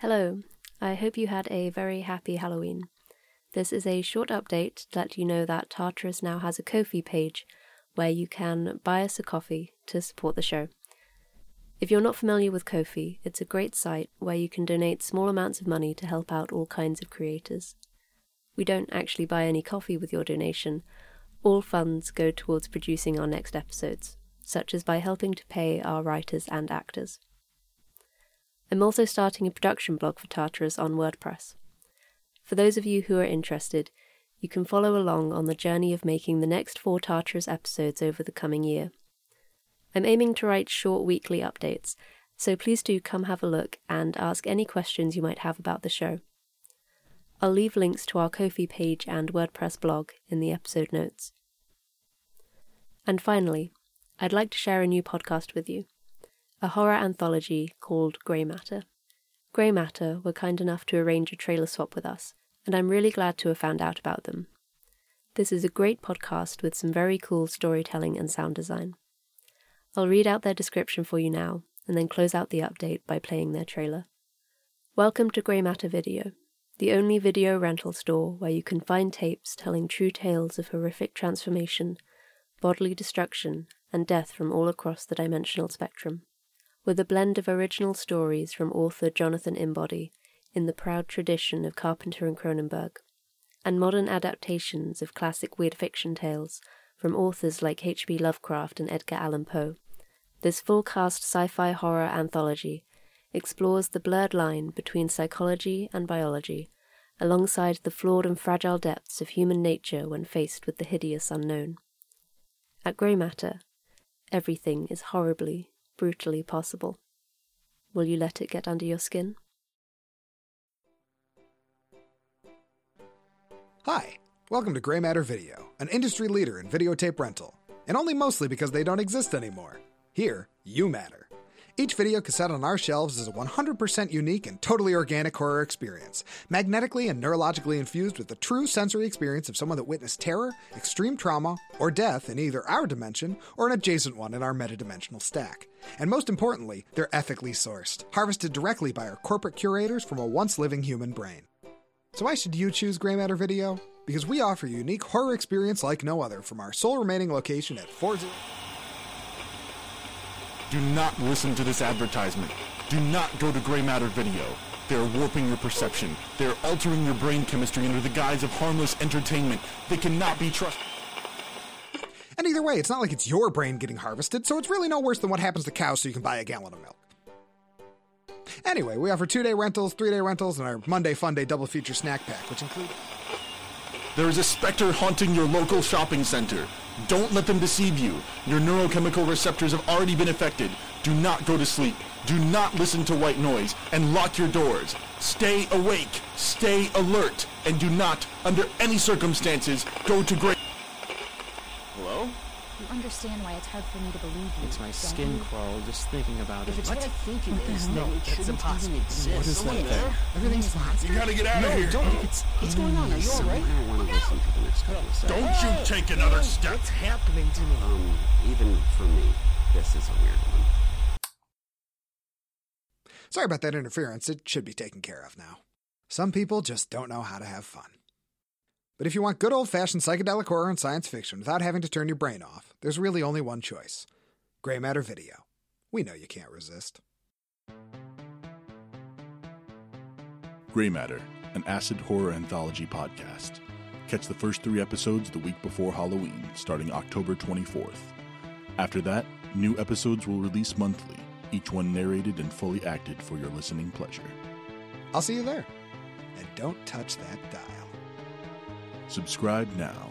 Hello, I hope you had a very happy Halloween. This is a short update to let you know that Tartarus now has a Ko-fi page where you can buy us a coffee to support the show. If you're not familiar with Ko-fi, it's a great site where you can donate small amounts of money to help out all kinds of creators. We don't actually buy any coffee with your donation. All funds go towards producing our next episodes, such as by helping to pay our writers and actors. I'm also starting a production blog for Tartarus on WordPress. For those of you who are interested, you can follow along on the journey of making the next four Tartarus episodes over the coming year. I'm aiming to write short weekly updates, so please do come have a look and ask any questions you might have about the show. I'll leave links to our Ko-fi page and WordPress blog in the episode notes. And finally, I'd like to share a new podcast with you a horror anthology called Gray Matter. Gray Matter were kind enough to arrange a trailer swap with us, and I'm really glad to have found out about them. This is a great podcast with some very cool storytelling and sound design. I'll read out their description for you now, and then close out the update by playing their trailer. Welcome to Gray Matter Video, the only video rental store where you can find tapes telling true tales of horrific transformation, bodily destruction, and death from all across the dimensional spectrum with a blend of original stories from author Jonathan Imbody in the proud tradition of Carpenter and Cronenberg, and modern adaptations of classic weird fiction tales from authors like H.P. Lovecraft and Edgar Allan Poe. This full cast sci fi horror anthology explores the blurred line between psychology and biology, alongside the flawed and fragile depths of human nature when faced with the hideous unknown. At Gray Matter, everything is horribly, brutally possible. Will you let it get under your skin? Hi, welcome to Gray Matter Video, an industry leader in videotape rental, and only mostly because they don't exist anymore. Here, you matter. Each video cassette on our shelves is a 100% unique and totally organic horror experience, magnetically and neurologically infused with the true sensory experience of someone that witnessed terror, extreme trauma, or death in either our dimension or an adjacent one in our metadimensional stack. And most importantly, they're ethically sourced, harvested directly by our corporate curators from a once living human brain. So why should you choose Gray Matter Video? Because we offer a unique horror experience like no other from our sole remaining location at 40. Do not listen to this advertisement. Do not go to Gray Matter Video. They're warping your perception. They're altering your brain chemistry under the guise of harmless entertainment. They cannot be trusted. And either way, it's not like it's your brain getting harvested, so it's really no worse than what happens to cows so you can buy a gallon of milk. Anyway, we offer two day rentals, three day rentals, and our Monday Fun Day double feature snack pack, which include. There is a specter haunting your local shopping center. Don't let them deceive you. Your neurochemical receptors have already been affected. Do not go to sleep. Do not listen to white noise and lock your doors. Stay awake, stay alert, and do not, under any circumstances, go to great. Hello? You understand why it's hard for me to believe you. It's my don't skin you? crawl just thinking about If it. it's what, I think it What the is, hell? it That's shouldn't impossible. even exist. What is that there? thing? Everything's monster. You gotta get out of no, here. don't. It's, what's going on? Are you alright? I want to listen to the next couple of seconds. Don't you take another step. What's happening to me? Um, even for me, this is a weird one. Sorry about that interference, it should be taken care of now. Some people just don't know how to have fun. But if you want good old fashioned psychedelic horror and science fiction without having to turn your brain off, there's really only one choice Gray Matter Video. We know you can't resist. Gray Matter, an acid horror anthology podcast. Catch the first three episodes the week before Halloween, starting October 24th. After that, new episodes will release monthly, each one narrated and fully acted for your listening pleasure. I'll see you there. And don't touch that dial. Subscribe now.